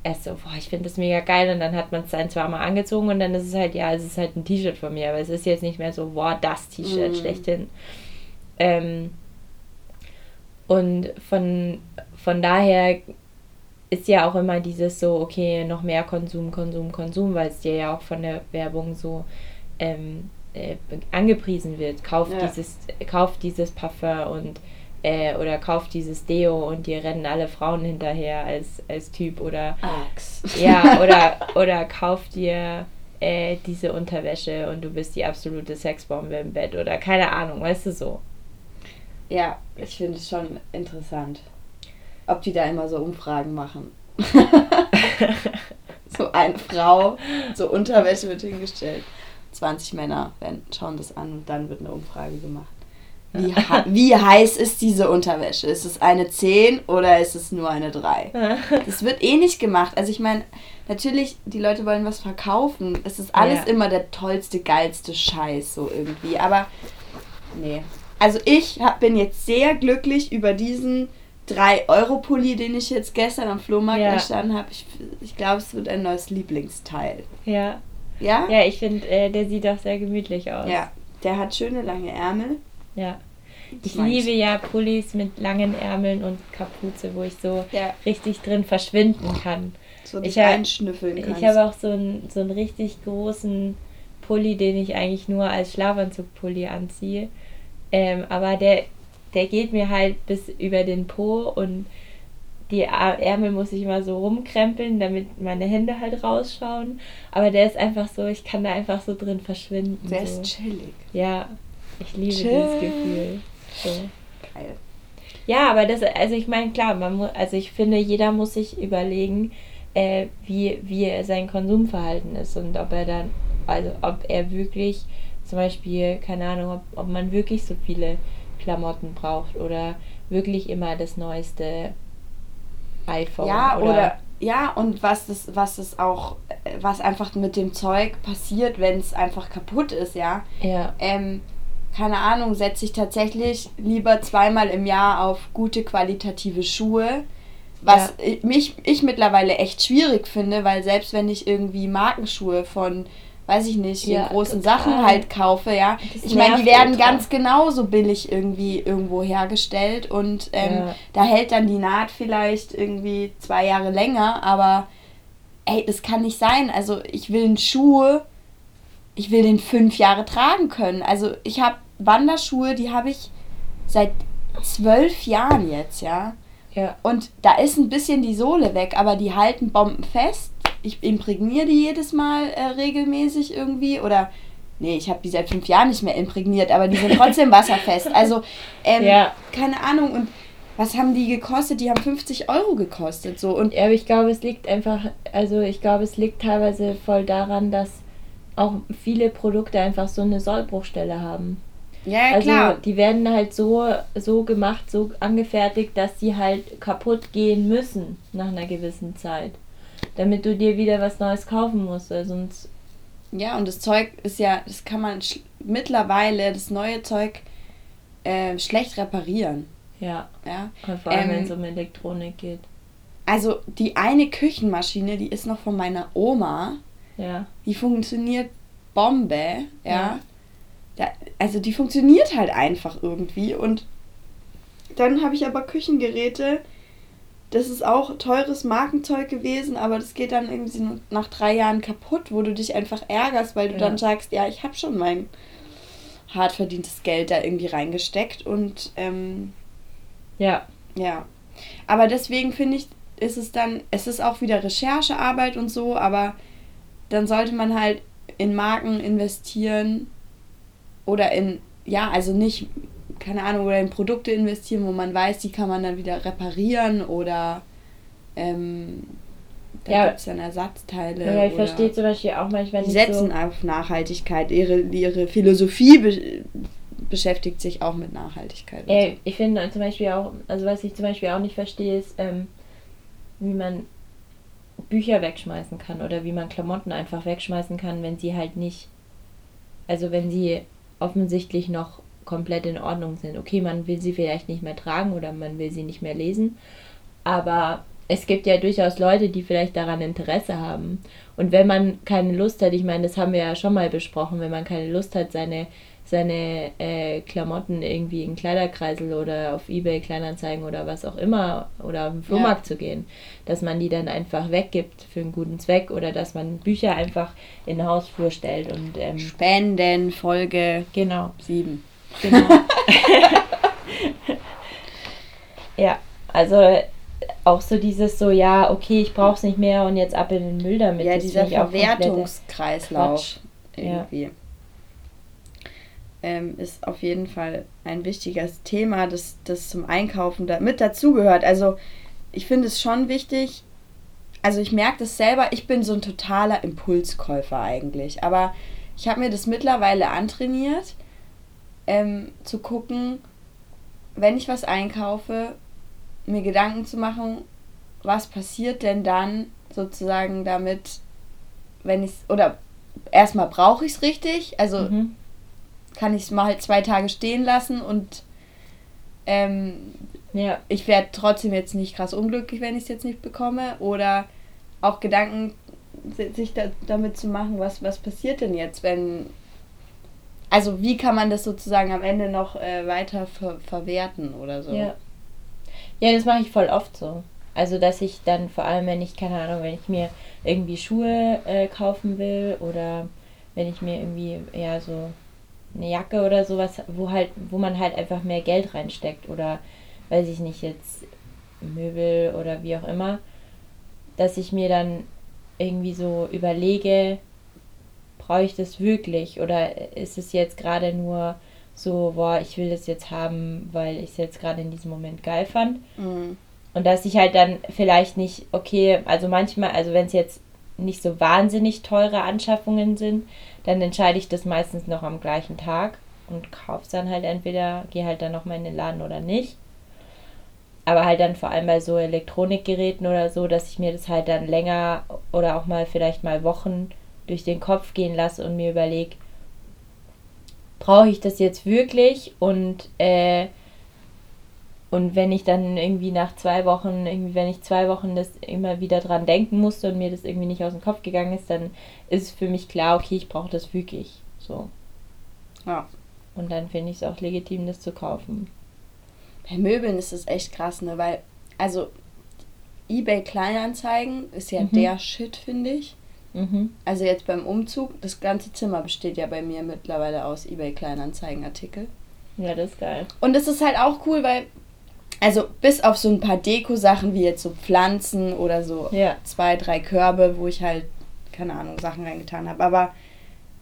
erst so, boah, ich finde das mega geil und dann hat man es ein, zwei Mal angezogen und dann ist es halt, ja, es ist halt ein T-Shirt von mir, aber es ist jetzt nicht mehr so, boah, das T-Shirt Mhm. schlechthin. Ähm, und von, von daher ist ja auch immer dieses so, okay, noch mehr Konsum, Konsum, Konsum, weil es dir ja auch von der Werbung so ähm, äh, angepriesen wird. Kauf Ja. dieses, kauf dieses Parfum und äh, oder kauf dieses Deo und dir rennen alle Frauen hinterher als, als Typ oder Axe. ja, oder, oder kauf dir äh, diese Unterwäsche und du bist die absolute Sexbombe im Bett oder keine Ahnung, weißt du so. Ja, ich finde es schon interessant, ob die da immer so Umfragen machen. so eine Frau, so Unterwäsche wird hingestellt. 20 Männer werden, schauen das an und dann wird eine Umfrage gemacht. Wie, wie heiß ist diese Unterwäsche? Ist es eine 10 oder ist es nur eine 3? Das wird eh nicht gemacht. Also ich meine, natürlich, die Leute wollen was verkaufen. Es ist alles Ja. immer der tollste, geilste Scheiß so irgendwie. Aber nee. Also ich hab, bin jetzt sehr glücklich über diesen 3-Euro-Pulli, den ich jetzt gestern am Flohmarkt Ja. erstanden habe. Ich, ich glaube, es wird ein neues Lieblingsteil. Ja, Ja? ja ich finde, äh, der sieht auch sehr gemütlich aus. Ja. Der hat schöne lange Ärmel. ja. Ich mag liebe ja Pullis mit langen Ärmeln und Kapuze, wo ich so Ja. richtig drin verschwinden kann. So Ich dich hab- einschnüffeln kannst. Ich habe auch so einen, so einen richtig großen Pulli, den ich eigentlich nur als Schlafanzugpulli anziehe. Ähm, aber der, der geht mir halt bis über den Po und die Ärmel muss ich immer so rumkrempeln, damit meine Hände halt rausschauen. Aber der ist einfach so, ich kann da einfach so drin verschwinden. Der so. ist chillig. Ja, ich liebe Chill. dieses Gefühl. So. Geil. Ja, aber das, also ich meine, klar, man muss, also ich finde, jeder muss sich überlegen, äh, wie, wie sein Konsumverhalten ist und ob er dann, also ob er wirklich zum Beispiel, keine Ahnung, ob, ob man wirklich so viele Klamotten braucht oder wirklich immer das neueste iPhone. Ja, oder, ja, und was das, was das auch, was einfach mit dem Zeug passiert, wenn es einfach kaputt ist, ja. Ja, Ähm, keine Ahnung, setze ich tatsächlich lieber zweimal im Jahr auf gute qualitative Schuhe. Was ich, mich, ich mittlerweile echt schwierig finde, weil selbst wenn ich irgendwie Markenschuhe von, weiß ich nicht, den Ja, großen total. Sachen halt kaufe, ja. Das Ich meine, die werden ultra. ganz genauso billig irgendwie irgendwo hergestellt und ähm, Ja. da hält dann die Naht vielleicht irgendwie zwei Jahre länger, aber ey, das kann nicht sein. Also ich will einen Schuh, ich will den fünf Jahre tragen können. Also ich habe Wanderschuhe, die habe ich seit zwölf Jahren jetzt, ja. ja, Und da ist ein bisschen die Sohle weg, aber die halten bombenfest. Ich imprägniere die jedes Mal äh, regelmäßig irgendwie. Oder, nee, ich habe die seit fünf Jahren nicht mehr imprägniert, aber die sind trotzdem wasserfest. Also, ähm, Ja. keine Ahnung. Und was haben die gekostet? Die haben 50 Euro gekostet. So. Und Ja, aber ich glaube, es liegt einfach, also ich glaube, es liegt teilweise voll daran, dass auch viele Produkte einfach so eine Sollbruchstelle haben. ja, ja, Also klar. die werden halt so, so gemacht, so angefertigt, dass sie halt kaputt gehen müssen nach einer gewissen Zeit. Damit du dir wieder was Neues kaufen musst. weil Sonst, Ja, und das Zeug ist ja, das kann man sch- mittlerweile, das neue Zeug, äh, schlecht reparieren. ja, Ja. vor allem Ähm, wenn es um Elektronik geht. Also die eine Küchenmaschine, die ist noch von meiner Oma. Ja, Die funktioniert Bombe, ja. Ja. Da, also die funktioniert halt einfach irgendwie. Und dann habe ich aber Küchengeräte. Das ist auch teures Markenzeug gewesen, aber das geht dann irgendwie nach drei Jahren kaputt, wo du dich einfach ärgerst, weil du Ja. dann sagst, ja, ich habe schon mein hart verdientes Geld da irgendwie reingesteckt und ähm, ja, ja. Aber deswegen finde ich, ist es dann, es ist auch wieder Recherchearbeit und so, aber dann sollte man halt in Marken investieren oder in, ja, also nicht, keine Ahnung, oder in Produkte investieren, wo man weiß, die kann man dann wieder reparieren oder ähm, da Ja. gibt es dann Ersatzteile. ja ich verstehe zum Beispiel auch manchmal die nicht setzen so... auf Nachhaltigkeit. Ihre, ihre Philosophie be beschäftigt sich auch mit Nachhaltigkeit. und Ey, ich finde zum Beispiel auch, also was ich zum Beispiel auch nicht verstehe, ist, ähm, wie man Bücher wegschmeißen kann oder wie man Klamotten einfach wegschmeißen kann, wenn sie halt nicht, also wenn sie offensichtlich noch komplett in Ordnung sind. Okay, man will sie vielleicht nicht mehr tragen oder man will sie nicht mehr lesen, aber es gibt ja durchaus Leute, die vielleicht daran Interesse haben. Und wenn man keine Lust hat, ich meine, das haben wir ja schon mal besprochen, wenn man keine Lust hat, seine, seine äh, Klamotten irgendwie in Kleiderkreisel oder auf Ebay Kleinanzeigen oder was auch immer oder auf den Flohmarkt zu gehen, dass man die dann einfach weggibt für einen guten Zweck oder dass man Bücher einfach in den Hausflur stellt und ähm, Spenden, Folge genau, 7. genau. ja, also auch so dieses so, ja, okay, ich brauch's nicht mehr und jetzt ab in den Müll damit. Ja, das dieser Verwertungskreislauf irgendwie. Ähm, ist auf jeden Fall ein wichtiges Thema, das, das zum Einkaufen da mit dazugehört. Also ich finde es schon wichtig, also ich merke das selber, ich bin so ein totaler Impulskäufer eigentlich, aber ich habe mir das mittlerweile antrainiert, ähm, zu gucken, wenn ich was einkaufe, mir Gedanken zu machen, was passiert denn dann sozusagen damit, wenn ich oder erstmal brauche ich es richtig, also Mhm. kann ich es mal halt zwei Tage stehen lassen und ähm, Ja, ich werde trotzdem jetzt nicht krass unglücklich, wenn ich es jetzt nicht bekomme. Oder auch Gedanken si- sich da, damit zu machen, was, was passiert denn jetzt, wenn. Also wie kann man das sozusagen am Ende noch äh, weiter ver verwerten oder so? Ja. Ja, das mache ich voll oft so. Also, dass ich dann vor allem, wenn ich, keine Ahnung, wenn ich mir irgendwie Schuhe äh, kaufen will oder wenn ich mir irgendwie, ja, so eine Jacke oder sowas, wo halt, wo man halt einfach mehr Geld reinsteckt oder weiß ich nicht, jetzt Möbel oder wie auch immer, dass ich mir dann irgendwie so überlege, brauche ich das wirklich oder ist es jetzt gerade nur so, boah, ich will das jetzt haben, weil ich es jetzt gerade in diesem Moment geil fand. Mhm. Und dass ich halt dann vielleicht nicht, okay, also manchmal, also wenn es jetzt nicht so wahnsinnig teure Anschaffungen sind, dann entscheide ich das meistens noch am gleichen Tag und kaufe es dann halt entweder, gehe halt dann nochmal in den Laden oder nicht. Aber halt dann vor allem bei so Elektronikgeräten oder so, dass ich mir das halt dann länger oder auch mal vielleicht mal Wochen durch den Kopf gehen lasse und mir überlege, brauche ich das jetzt wirklich? Und äh, und wenn ich dann irgendwie nach zwei Wochen, irgendwie, wenn ich zwei Wochen das immer wieder dran denken musste und mir das irgendwie nicht aus dem Kopf gegangen ist, dann ist für mich klar, okay, ich brauche das wirklich. So. Ja. Und dann finde ich es auch legitim, das zu kaufen. Bei Möbeln ist es echt krass, ne? Weil, also, eBay Kleinanzeigen ist ja Mhm. der Shit, finde ich. Mhm. Also jetzt beim Umzug, das ganze Zimmer besteht ja bei mir mittlerweile aus eBay Kleinanzeigen-Artikel. Ja, das ist geil. Und es ist halt auch cool, weil, also bis auf so ein paar Deko-Sachen wie jetzt so Pflanzen oder so Ja. zwei, drei Körbe, wo ich halt, keine Ahnung, Sachen reingetan habe. Aber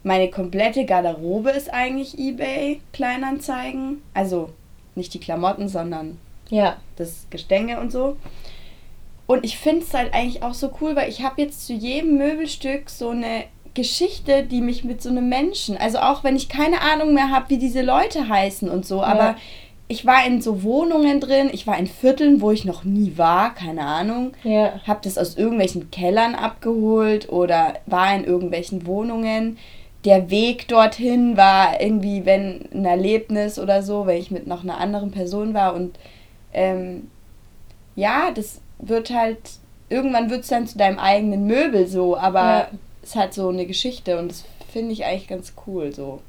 meine komplette Garderobe ist eigentlich eBay Kleinanzeigen. Also nicht die Klamotten, sondern Ja. das Gestänge und so. Und ich finde es halt eigentlich auch so cool, weil ich habe jetzt zu jedem Möbelstück so eine Geschichte, die mich mit so einem Menschen, also auch wenn ich keine Ahnung mehr habe, wie diese Leute heißen und so, aber Ja. ich war in so Wohnungen drin, ich war in Vierteln, wo ich noch nie war, keine Ahnung, Ja. habe das aus irgendwelchen Kellern abgeholt oder war in irgendwelchen Wohnungen. Der Weg dorthin war irgendwie, wenn ein Erlebnis oder so, wenn ich mit noch einer anderen Person war und ähm, ja, das wird halt, irgendwann wird es dann zu deinem eigenen Möbel so, aber Ja. es hat so eine Geschichte und das finde ich eigentlich ganz cool so.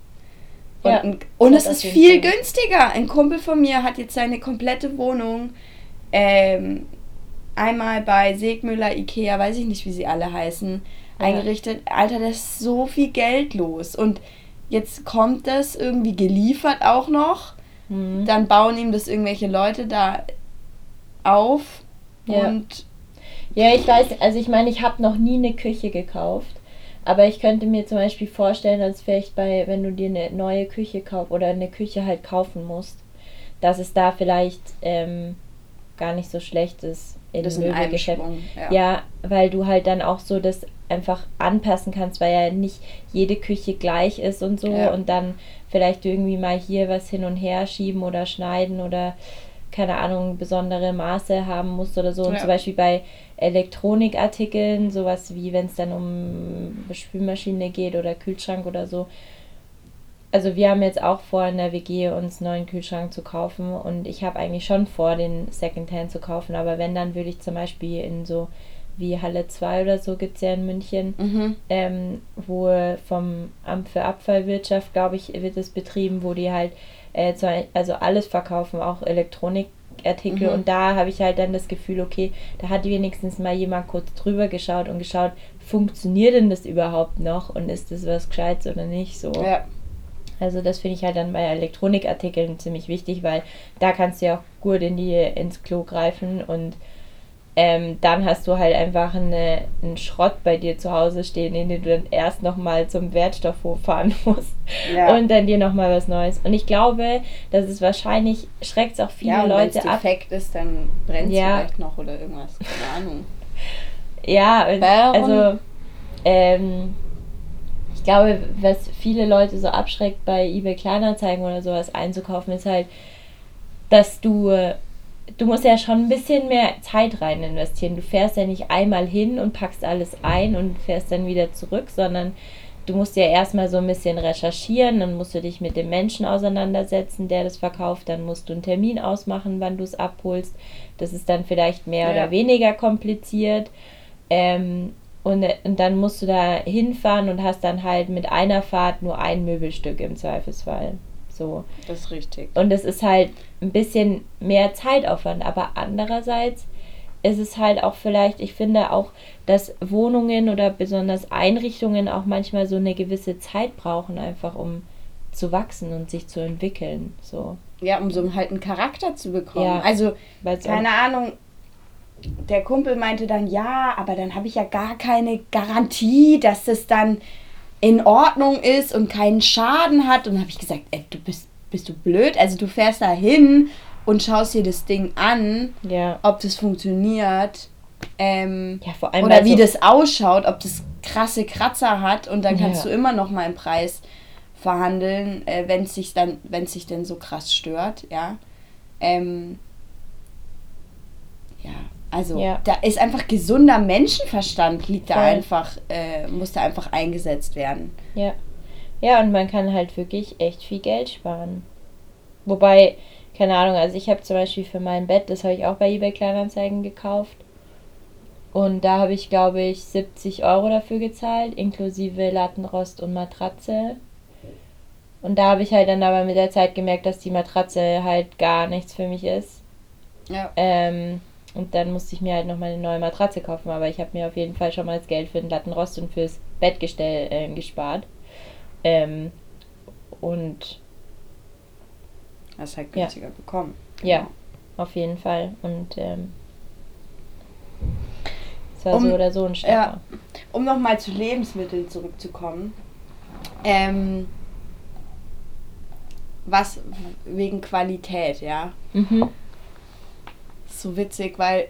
Und, Ja, ein- und es ist viel Fall. günstiger. Ein Kumpel von mir hat jetzt seine komplette Wohnung ähm, einmal bei Segmüller, Ikea, weiß ich nicht, wie sie alle heißen, Ja. eingerichtet. Alter, das ist so viel Geld los. Und jetzt kommt das irgendwie geliefert auch noch. Mhm. Dann bauen ihm das irgendwelche Leute da auf. Ja. Und Ja, ich weiß, also ich meine, ich habe noch nie eine Küche gekauft. Aber ich könnte mir zum Beispiel vorstellen, dass vielleicht bei, wenn du dir eine neue Küche kaufst oder eine Küche halt kaufen musst, dass es da vielleicht ähm, gar nicht so schlecht ist in das Möbelgeschäft. Ja. Ja, weil du halt dann auch so das einfach anpassen kannst, weil ja nicht jede Küche gleich ist und so Ja. und dann vielleicht irgendwie mal hier was hin und her schieben oder schneiden oder keine Ahnung, besondere Maße haben musst oder so. Und Ja. zum Beispiel bei Elektronikartikeln, sowas wie wenn es dann um Spülmaschine geht oder Kühlschrank oder so. Also wir haben jetzt auch vor in der WG uns einen neuen Kühlschrank zu kaufen und ich habe eigentlich schon vor, den Secondhand zu kaufen, aber wenn, dann würde ich zum Beispiel in so wie Halle 2 oder so gibt es ja in München, Mhm. ähm, wo vom Amt für Abfallwirtschaft, glaube ich, wird es betrieben, wo die halt äh, so, also alles verkaufen, auch Elektronikartikel. Mhm. Und da habe ich halt dann das Gefühl, okay, da hat wenigstens mal jemand kurz drüber geschaut und geschaut, funktioniert denn das überhaupt noch und ist das was Gescheites oder nicht so. Ja. Also das finde ich halt dann bei Elektronikartikeln ziemlich wichtig, weil da kannst du ja auch gut in die, ins Klo greifen und ähm, dann hast du halt einfach eine, einen Schrott bei dir zu Hause stehen, den du dann erst nochmal zum Wertstoffhof fahren musst Ja. und dann dir nochmal was Neues. Und ich glaube, dass es wahrscheinlich schreckt es auch viele ja, und wenn es Leute ab. defekt ist, dann brennt es Ja. vielleicht noch oder irgendwas. Keine Ahnung. Ja, also ähm, ich glaube, was viele Leute so abschreckt, bei eBay Kleinanzeigen oder sowas einzukaufen, ist halt, dass du du musst ja schon ein bisschen mehr Zeit rein investieren. Du fährst ja nicht einmal hin und packst alles ein und fährst dann wieder zurück, sondern du musst ja erstmal so ein bisschen recherchieren, dann musst du dich mit dem Menschen auseinandersetzen, der das verkauft, dann musst du einen Termin ausmachen, wann du es abholst. Das ist dann vielleicht mehr Ja. oder weniger kompliziert. Ähm, und, und dann musst du da hinfahren und hast dann halt mit einer Fahrt nur ein Möbelstück im Zweifelsfall. So. Das ist richtig. Und es ist halt ein bisschen mehr Zeitaufwand, aber andererseits ist es halt auch vielleicht, ich finde auch, dass Wohnungen oder besonders Einrichtungen auch manchmal so eine gewisse Zeit brauchen, einfach um zu wachsen und sich zu entwickeln. So. Ja, um so halt einen Charakter zu bekommen. Ja. Also, keine Ahnung, der Kumpel meinte dann, ja, aber dann habe ich ja gar keine Garantie, dass das dann in Ordnung ist und keinen Schaden hat. Und dann habe ich gesagt, ey, du bist, bist du blöd? Also du fährst da hin und schaust dir das Ding an, Ja. ob das funktioniert. Ähm, Ja, vor allem oder wie so- das ausschaut, ob das krasse Kratzer hat und dann kannst Ja. du immer noch mal einen Preis verhandeln, äh, wenn es sich dann, wenn es sich denn so krass stört, ja. Ähm, ja, also Ja. da ist einfach gesunder Menschenverstand liegt da Voll. einfach, äh, muss da einfach eingesetzt werden. Ja. Ja, und man kann halt wirklich echt viel Geld sparen. Wobei, keine Ahnung, also ich habe zum Beispiel für mein Bett, das habe ich auch bei eBay Kleinanzeigen gekauft. Und da habe ich, glaube ich, 70 Euro dafür gezahlt, inklusive Lattenrost und Matratze. Und da habe ich halt dann aber mit der Zeit gemerkt, dass die Matratze halt gar nichts für mich ist. Ja. Ähm, und dann musste ich mir halt nochmal eine neue Matratze kaufen. Aber ich habe mir auf jeden Fall schon mal das Geld für den Lattenrost und fürs Bettgestell äh, gespart. Ähm, und Hast halt Ja. günstiger bekommen. ja, auf jeden Fall. Und ähm, es war Um- so oder so ein Schnapper. Um nochmal zu Lebensmitteln zurückzukommen. Ähm, was wegen Qualität, ja. Mhm. Ist so witzig, weil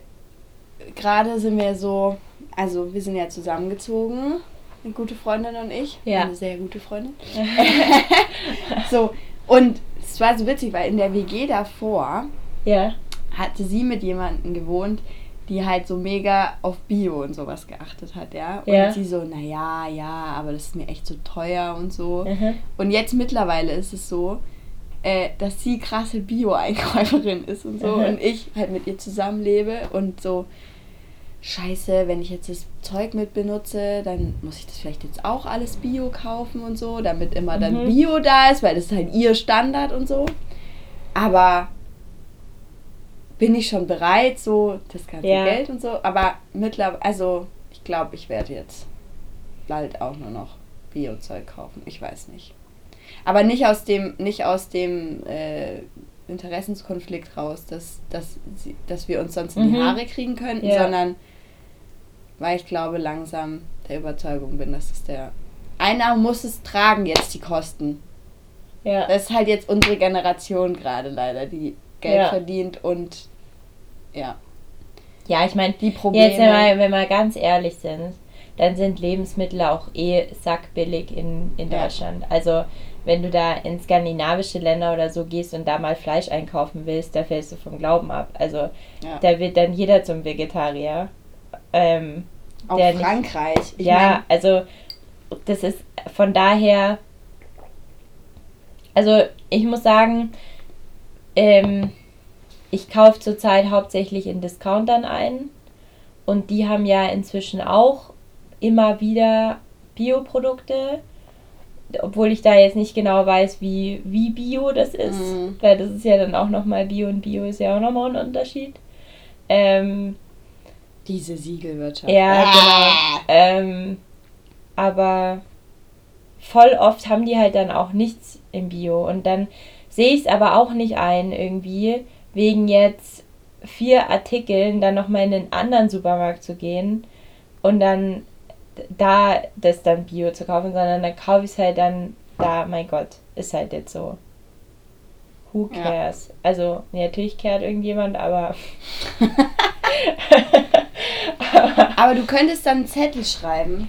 gerade sind wir so, also wir sind ja zusammengezogen, eine gute Freundin und ich. Ja. Eine sehr gute Freundin. so, und es war so witzig, weil in der WG davor Ja. hatte sie mit jemandem gewohnt, die halt so mega auf Bio und sowas geachtet hat, ja. Und Ja. sie so, naja, ja, aber das ist mir echt so teuer und so. Mhm. Und jetzt mittlerweile ist es so, äh, dass sie krasse Bio-Einkäuferin ist und so Mhm. und ich halt mit ihr zusammenlebe und so, scheiße, wenn ich jetzt das Zeug mit benutze, dann muss ich das vielleicht jetzt auch alles Bio kaufen und so, damit immer dann Mhm. Bio da ist, weil das ist halt ihr Standard und so. Aber bin ich schon bereit, so das ganze Ja. Geld und so. Aber mittlerweile, also ich glaube, ich werde jetzt bald auch nur noch Bio-Zeug kaufen. Ich weiß nicht. Aber nicht aus dem, nicht aus dem äh, Interessenskonflikt raus, dass, dass, dass wir uns sonst in die Mhm. Haare kriegen könnten, Ja. sondern weil ich glaube langsam der Überzeugung bin, dass es der. Einer muss es tragen jetzt die Kosten. Ja. Das ist halt jetzt unsere Generation gerade leider, die Geld Ja. verdient und ja, Ja, ich meine, die Probleme. jetzt, wenn wir, wenn wir ganz ehrlich sind, dann sind Lebensmittel auch eh sackbillig in, in Ja. Deutschland. Also, wenn du da in skandinavische Länder oder so gehst und da mal Fleisch einkaufen willst, da fällst du vom Glauben ab. Also, ja. da wird dann jeder zum Vegetarier. Ähm, Auch nicht- Frankreich. Ich ja, also das ist von daher. Also ich muss sagen, ähm, ich kaufe zurzeit hauptsächlich in Discountern ein und die haben ja inzwischen auch immer wieder Bioprodukte, obwohl ich da jetzt nicht genau weiß, wie, wie Bio das ist, Mhm. weil das ist ja dann auch nochmal Bio und Bio ist ja auch nochmal ein Unterschied. Ähm, Diese Siegelwirtschaft. ja, Ah. genau. Ähm, aber voll oft haben die halt dann auch nichts im Bio. Und dann sehe ich es aber auch nicht ein, irgendwie, wegen jetzt vier Artikeln dann nochmal in den anderen Supermarkt zu gehen und dann da das dann Bio zu kaufen, sondern dann kaufe ich es halt dann da, mein Gott, ist halt jetzt so. Who Ja. cares? Also, nee, natürlich kehrt irgendjemand, aber. Aber du könntest dann einen Zettel schreiben.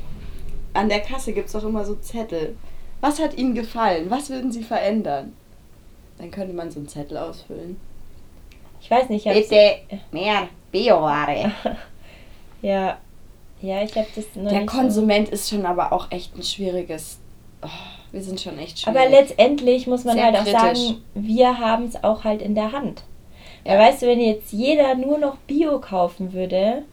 An der Kasse gibt es doch immer so Zettel. Was hat Ihnen gefallen? Was würden Sie verändern? Dann könnte man so einen Zettel ausfüllen. Ich weiß nicht, ich hab's- mehr Bioware. Ja. Ja, ich habe das noch Der Konsument ist schon aber auch echt ein schwieriges. Oh, wir sind schon echt so. schwierig. Aber letztendlich muss man Sehr halt auch kritisch. sagen, wir haben es auch halt in der Hand. Ja. Weil weißt du, wenn jetzt jeder nur noch Bio kaufen würde,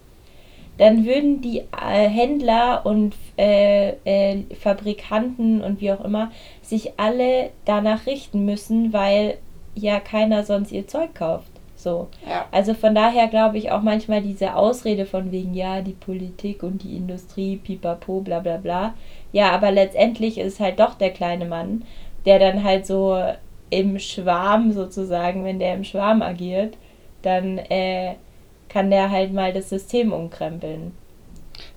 dann würden die äh, Händler und äh, äh, Fabrikanten und wie auch immer sich alle danach richten müssen, weil ja keiner sonst ihr Zeug kauft. So. Ja. Also von daher glaube ich auch manchmal diese Ausrede von wegen, ja, die Politik und die Industrie, pipapo, bla bla bla. Ja, aber letztendlich ist halt doch der kleine Mann, der dann halt so im Schwarm sozusagen, wenn der im Schwarm agiert, dann äh, kann der halt mal das System umkrempeln.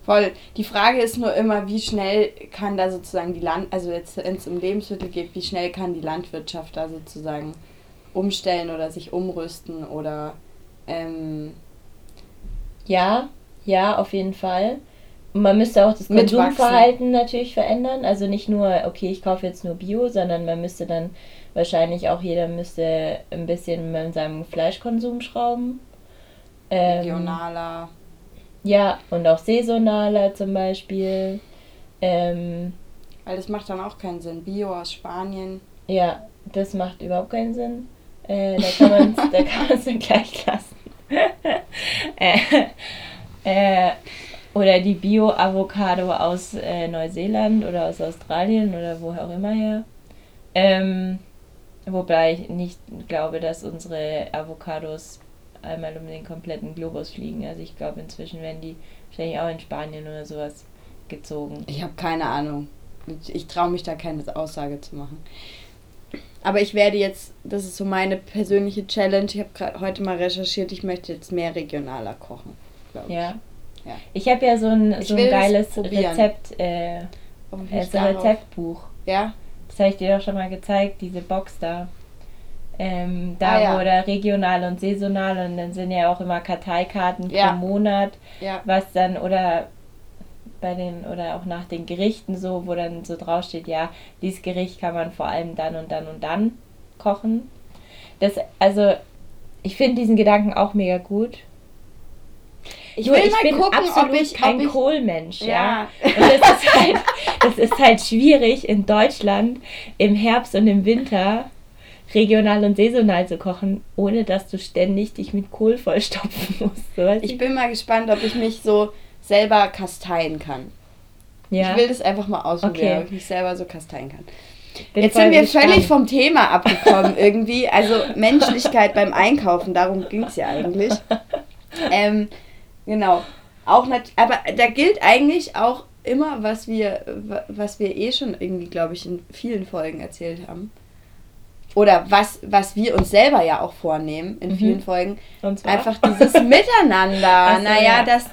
Voll. Die Frage ist nur immer, wie schnell kann da sozusagen die Land, also jetzt, wenn es um Lebensmittel geht, wie schnell kann die Landwirtschaft da sozusagen umstellen oder sich umrüsten oder ähm, Ja, ja, auf jeden Fall. Und man müsste auch das. Konsumverhalten natürlich verändern. Also nicht nur, okay, ich kaufe jetzt nur Bio, sondern man müsste dann wahrscheinlich auch jeder müsste ein bisschen mit seinem Fleischkonsum schrauben. Ähm, regionaler. Ja, und auch saisonaler zum Beispiel. Ähm, Weil das macht dann auch keinen Sinn. Bio aus Spanien. ja, das macht überhaupt keinen Sinn. Äh, da kann man es dann gleich lassen. äh, äh, oder die Bio-Avocado aus äh, Neuseeland oder aus Australien oder woher auch immer her. Ähm, wobei ich nicht glaube, dass unsere Avocados einmal um den kompletten Globus fliegen. Also ich glaube, inzwischen werden die wahrscheinlich auch in Spanien oder sowas gezogen. Ich habe keine Ahnung. Ich traue mich da keine Aussage zu machen. Aber ich werde jetzt, das ist so meine persönliche Challenge. Ich habe gerade heute mal recherchiert, ich möchte jetzt mehr regionaler kochen. glaub ich. Ja. Ja. Ich habe ja so ein, so ein geiles. Rezept, äh, äh, so ein Rezeptbuch. Ja? Das habe ich dir doch schon mal gezeigt, diese Box da. Ähm, da Ah, ja. wo da regional und saisonal und dann sind ja auch immer Karteikarten Ja. pro Monat, Ja. was dann oder bei den oder auch nach den Gerichten so, wo dann so draufsteht, ja, dieses Gericht kann man vor allem dann und dann und dann kochen. Das also ich finde diesen Gedanken auch mega gut. Ich will ich mal bin gucken, ob absolut ich- ob kein ich- Kohlmensch, ja. Ja. Und das ist halt, das ist halt schwierig in Deutschland im Herbst und im Winter regional und saisonal zu kochen, ohne dass du ständig dich mit Kohl vollstopfen musst. So, Ich bin mal gespannt, ob ich mich so selber kasteien kann. ja, Ich will das einfach mal ausprobieren, Okay. ob ich mich selber so kasteien kann. bin Jetzt sind wir gespannt. völlig vom Thema abgekommen irgendwie. Also Menschlichkeit beim Einkaufen, darum ging es ja eigentlich. Ähm, genau. Auch aber da gilt eigentlich auch immer, was wir, wa- was wir eh schon irgendwie, glaube ich, in vielen Folgen erzählt haben. Oder was, was wir uns selber ja auch vornehmen in Mhm. vielen Folgen. Einfach dieses Miteinander. So, naja, ja. dass,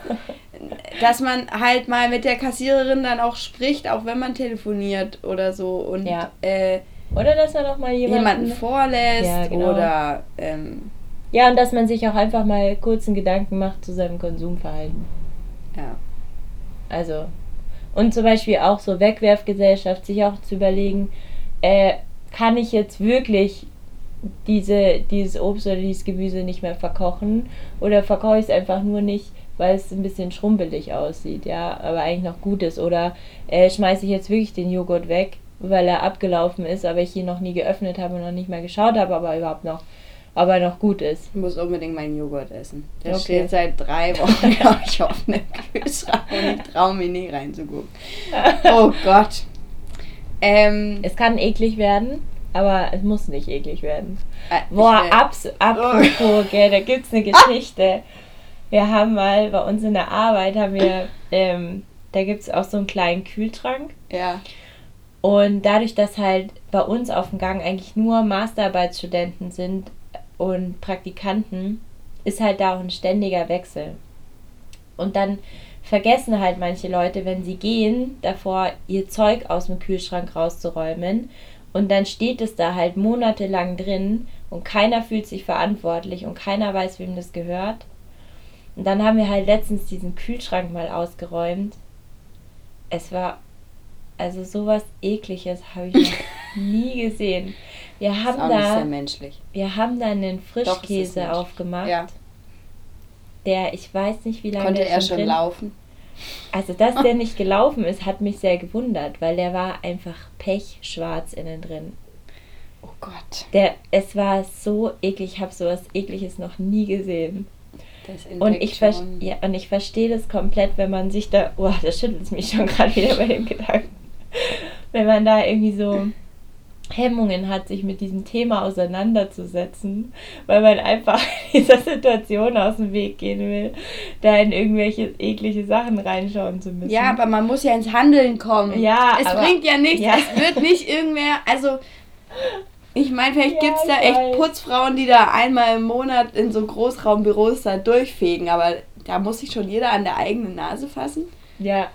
dass man halt mal mit der Kassiererin dann auch spricht, auch wenn man telefoniert oder so. Und Ja. äh, Oder dass er doch mal jemanden, jemanden vorlässt Ja, genau. oder ähm, Ja, und dass man sich auch einfach mal kurz einen Gedanken macht zu seinem Konsumverhalten. ja. Also, und zum Beispiel auch so Wegwerfgesellschaft, sich auch zu überlegen, äh, kann ich jetzt wirklich diese, dieses Obst oder dieses Gemüse nicht mehr verkochen oder verkaufe ich es einfach nur nicht, weil es ein bisschen schrumpelig aussieht, ja, aber eigentlich noch gut ist oder äh, schmeiße ich jetzt wirklich den Joghurt weg, weil er abgelaufen ist, aber ich ihn noch nie geöffnet habe und noch nicht mehr geschaut habe, aber überhaupt noch, aber er noch gut ist. Ich muss unbedingt meinen Joghurt essen. Der Okay. steht seit drei Wochen, glaube ich, auf dem Kühlschrank und ich traue mir nie reinzugucken. Oh Gott. Ähm, Es kann eklig werden, aber es muss nicht eklig werden. äh, Boah, abs apropos, gell, da gibt's eine Geschichte. Wir haben mal bei uns in der Arbeit, haben wir, ähm, da gibt's auch so einen kleinen Kühlschrank. Ja. Und dadurch, dass halt bei uns auf dem Gang eigentlich nur Masterarbeitsstudenten sind und Praktikanten, ist halt da auch ein ständiger Wechsel. Und dann vergessen halt manche Leute, wenn sie gehen, davor ihr Zeug aus dem Kühlschrank rauszuräumen. Und dann steht es da halt monatelang drin und keiner fühlt sich verantwortlich und keiner weiß, wem das gehört. Und dann haben wir halt letztens diesen Kühlschrank mal ausgeräumt. Es war also sowas ekliges habe ich noch nie gesehen. Wir Ist haben nicht da sehr menschlich. wir haben da einen Doch, ist Frischkäse menschlich. aufgemacht. Ja. Der ich weiß nicht, wie lange Konnte er schon drin. laufen? Also, dass der nicht gelaufen ist, hat mich sehr gewundert, weil der war einfach pechschwarz innen drin. Oh Gott. Der, es war so eklig, ich habe sowas ekliges noch nie gesehen. Und ich, ja, und ich verstehe das komplett, wenn man sich da, oh, das schüttelt es mich schon gerade wieder bei dem Gedanken, wenn man da irgendwie so Hemmungen hat, sich mit diesem Thema auseinanderzusetzen, weil man einfach dieser Situation aus dem Weg gehen will, da in irgendwelche eklige Sachen reinschauen zu müssen. Ja, aber man muss ja ins Handeln kommen. Ja, es aber- bringt ja nichts. Ja. Es wird nicht irgendwer, also Ich meine, vielleicht Ja, gibt es da echt. Putzfrauen, die da einmal im Monat in so Großraumbüros da durchfegen, aber da muss sich schon jeder an der eigenen Nase fassen. Ja.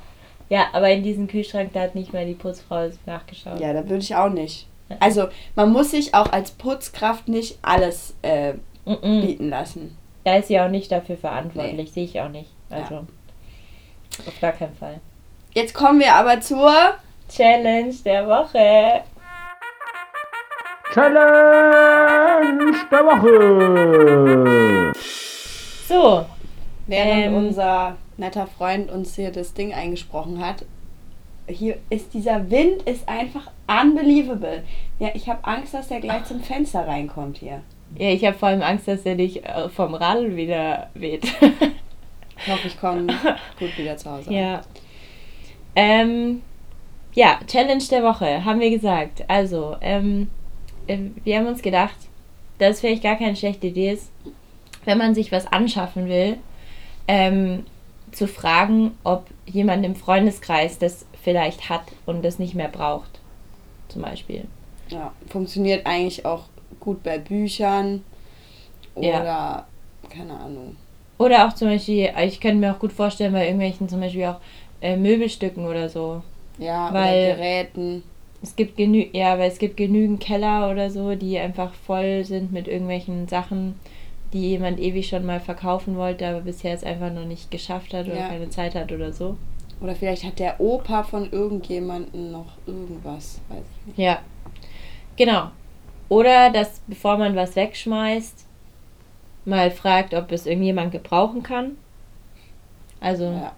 Ja, aber in diesem Kühlschrank, da hat nicht mal die Putzfrau nachgeschaut. Ja, da würde ich auch nicht. Also, man muss sich auch als Putzkraft nicht alles äh, Mhm. bieten lassen. Da ist sie auch nicht dafür verantwortlich, sehe ich auch nicht. Also, auf gar keinen Fall. Jetzt kommen wir aber zur. Challenge der Woche. Challenge der Woche. So, Während Ähm. unser netter Freund uns hier das Ding eingesprochen hat, hier ist dieser Wind ist einfach unbelievable. Ja, ich habe Angst, dass der gleich zum Fenster reinkommt hier. ja, ich habe vor allem Angst, dass er dich äh, vom Radl wieder weht. Ich hoffe, ich komme gut wieder zu Hause. ja. Ähm, ja, Challenge der Woche, haben wir gesagt. Also, ähm, äh, wir haben uns gedacht, dass es vielleicht gar keine schlechte Idee ist, wenn man sich was anschaffen will, ähm, zu fragen, ob jemand im Freundeskreis das vielleicht hat und das nicht mehr braucht. Zum Beispiel. Ja, funktioniert eigentlich auch gut bei Büchern oder Ja. keine Ahnung. Oder auch zum Beispiel, ich könnte mir auch gut vorstellen, bei irgendwelchen zum Beispiel auch äh, Möbelstücken oder so. Ja, Weil- oder Geräten. Es gibt genü ja, weil es gibt genügend Keller oder so, die einfach voll sind mit irgendwelchen Sachen, die jemand ewig schon mal verkaufen wollte, aber bisher es einfach noch nicht geschafft hat oder Ja. keine Zeit hat oder so. Oder vielleicht hat der Opa von irgendjemandem noch irgendwas. Weiß ich nicht. Ja. Genau. Oder dass, bevor man was wegschmeißt, mal fragt, ob es irgendjemand gebrauchen kann. Also, Ja.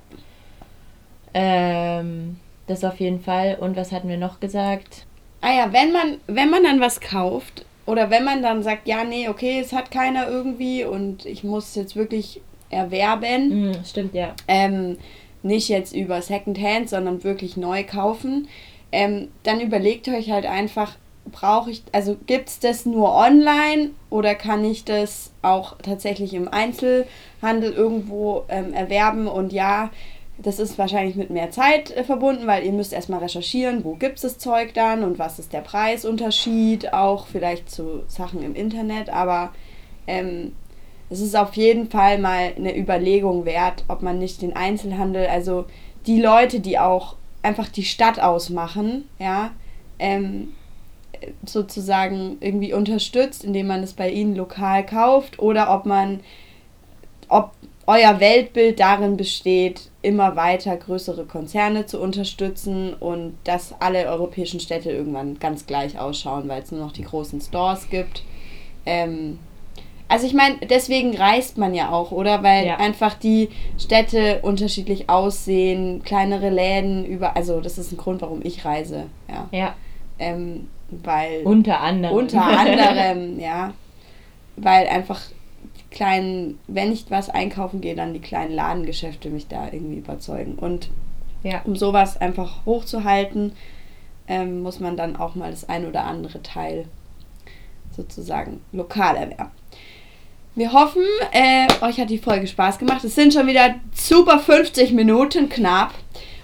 ähm, das auf jeden Fall. Und was hatten wir noch gesagt? Ah ja, wenn man, wenn man dann was kauft oder wenn man dann sagt, ja, nee, okay, es hat keiner irgendwie und ich muss es jetzt wirklich erwerben, Hm, stimmt, ja. ähm, nicht jetzt über Secondhand, sondern wirklich neu kaufen, ähm, dann überlegt euch halt einfach, brauche ich, also gibt es das nur online oder kann ich das auch tatsächlich im Einzelhandel irgendwo ähm, erwerben? Und ja, das ist wahrscheinlich mit mehr Zeit äh, verbunden, weil ihr müsst erstmal recherchieren, wo gibt es das Zeug dann und was ist der Preisunterschied, auch vielleicht zu Sachen im Internet, aber ähm, es ist auf jeden Fall mal eine Überlegung wert, ob man nicht den Einzelhandel, also die Leute, die auch einfach die Stadt ausmachen, ja, ähm, sozusagen irgendwie unterstützt, indem man es bei ihnen lokal kauft oder ob man, ob euer Weltbild darin besteht, immer weiter größere Konzerne zu unterstützen und dass alle europäischen Städte irgendwann ganz gleich ausschauen, weil es nur noch die großen Stores gibt. Ähm, also ich meine, deswegen reist man ja auch, oder? Weil Ja. einfach die Städte unterschiedlich aussehen, kleinere Läden über, also das ist ein Grund, warum ich reise, ja. Ja, Ähm, weil unter anderem. unter anderem, ja. Weil einfach kleinen, wenn ich was einkaufen gehe, dann die kleinen Ladengeschäfte mich da irgendwie überzeugen. Und ja. um sowas einfach hochzuhalten, ähm, muss man dann auch mal das ein oder andere Teil sozusagen lokal erwerben. Wir hoffen, äh, euch hat die Folge Spaß gemacht. Es sind schon wieder super 50 Minuten knapp.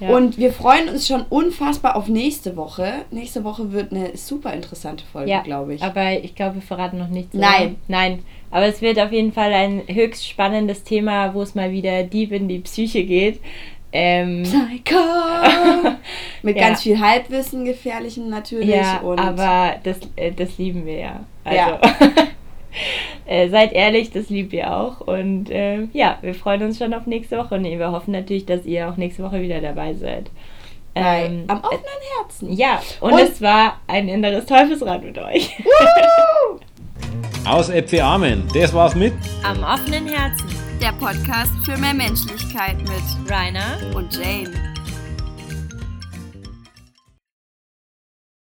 Ja. Und wir freuen uns schon unfassbar auf nächste Woche. Nächste Woche wird eine super interessante Folge, Ja, glaube ich. aber ich glaube, wir verraten noch nichts. Nein. Oder? Nein. Aber es wird auf jeden Fall ein höchst spannendes Thema, wo es mal wieder deep in die Psyche geht. Ähm, Psycho! Mit Ja. ganz viel Halbwissen, gefährlichem natürlich. ja, aber das, äh, das lieben wir ja. Also, Ja. äh, seid ehrlich, das liebt ihr auch. Und äh, ja, wir freuen uns schon auf nächste Woche. Und wir hoffen natürlich, dass ihr auch nächste Woche wieder dabei seid. bei, Ähm, am offenen Herzen. ja, und, Und- es war ein inneres Teufelsrad mit euch. Aus Äpfel Amen. Das war's mit Am offenen Herzen. Der Podcast für mehr Menschlichkeit mit Rainer. und Jane.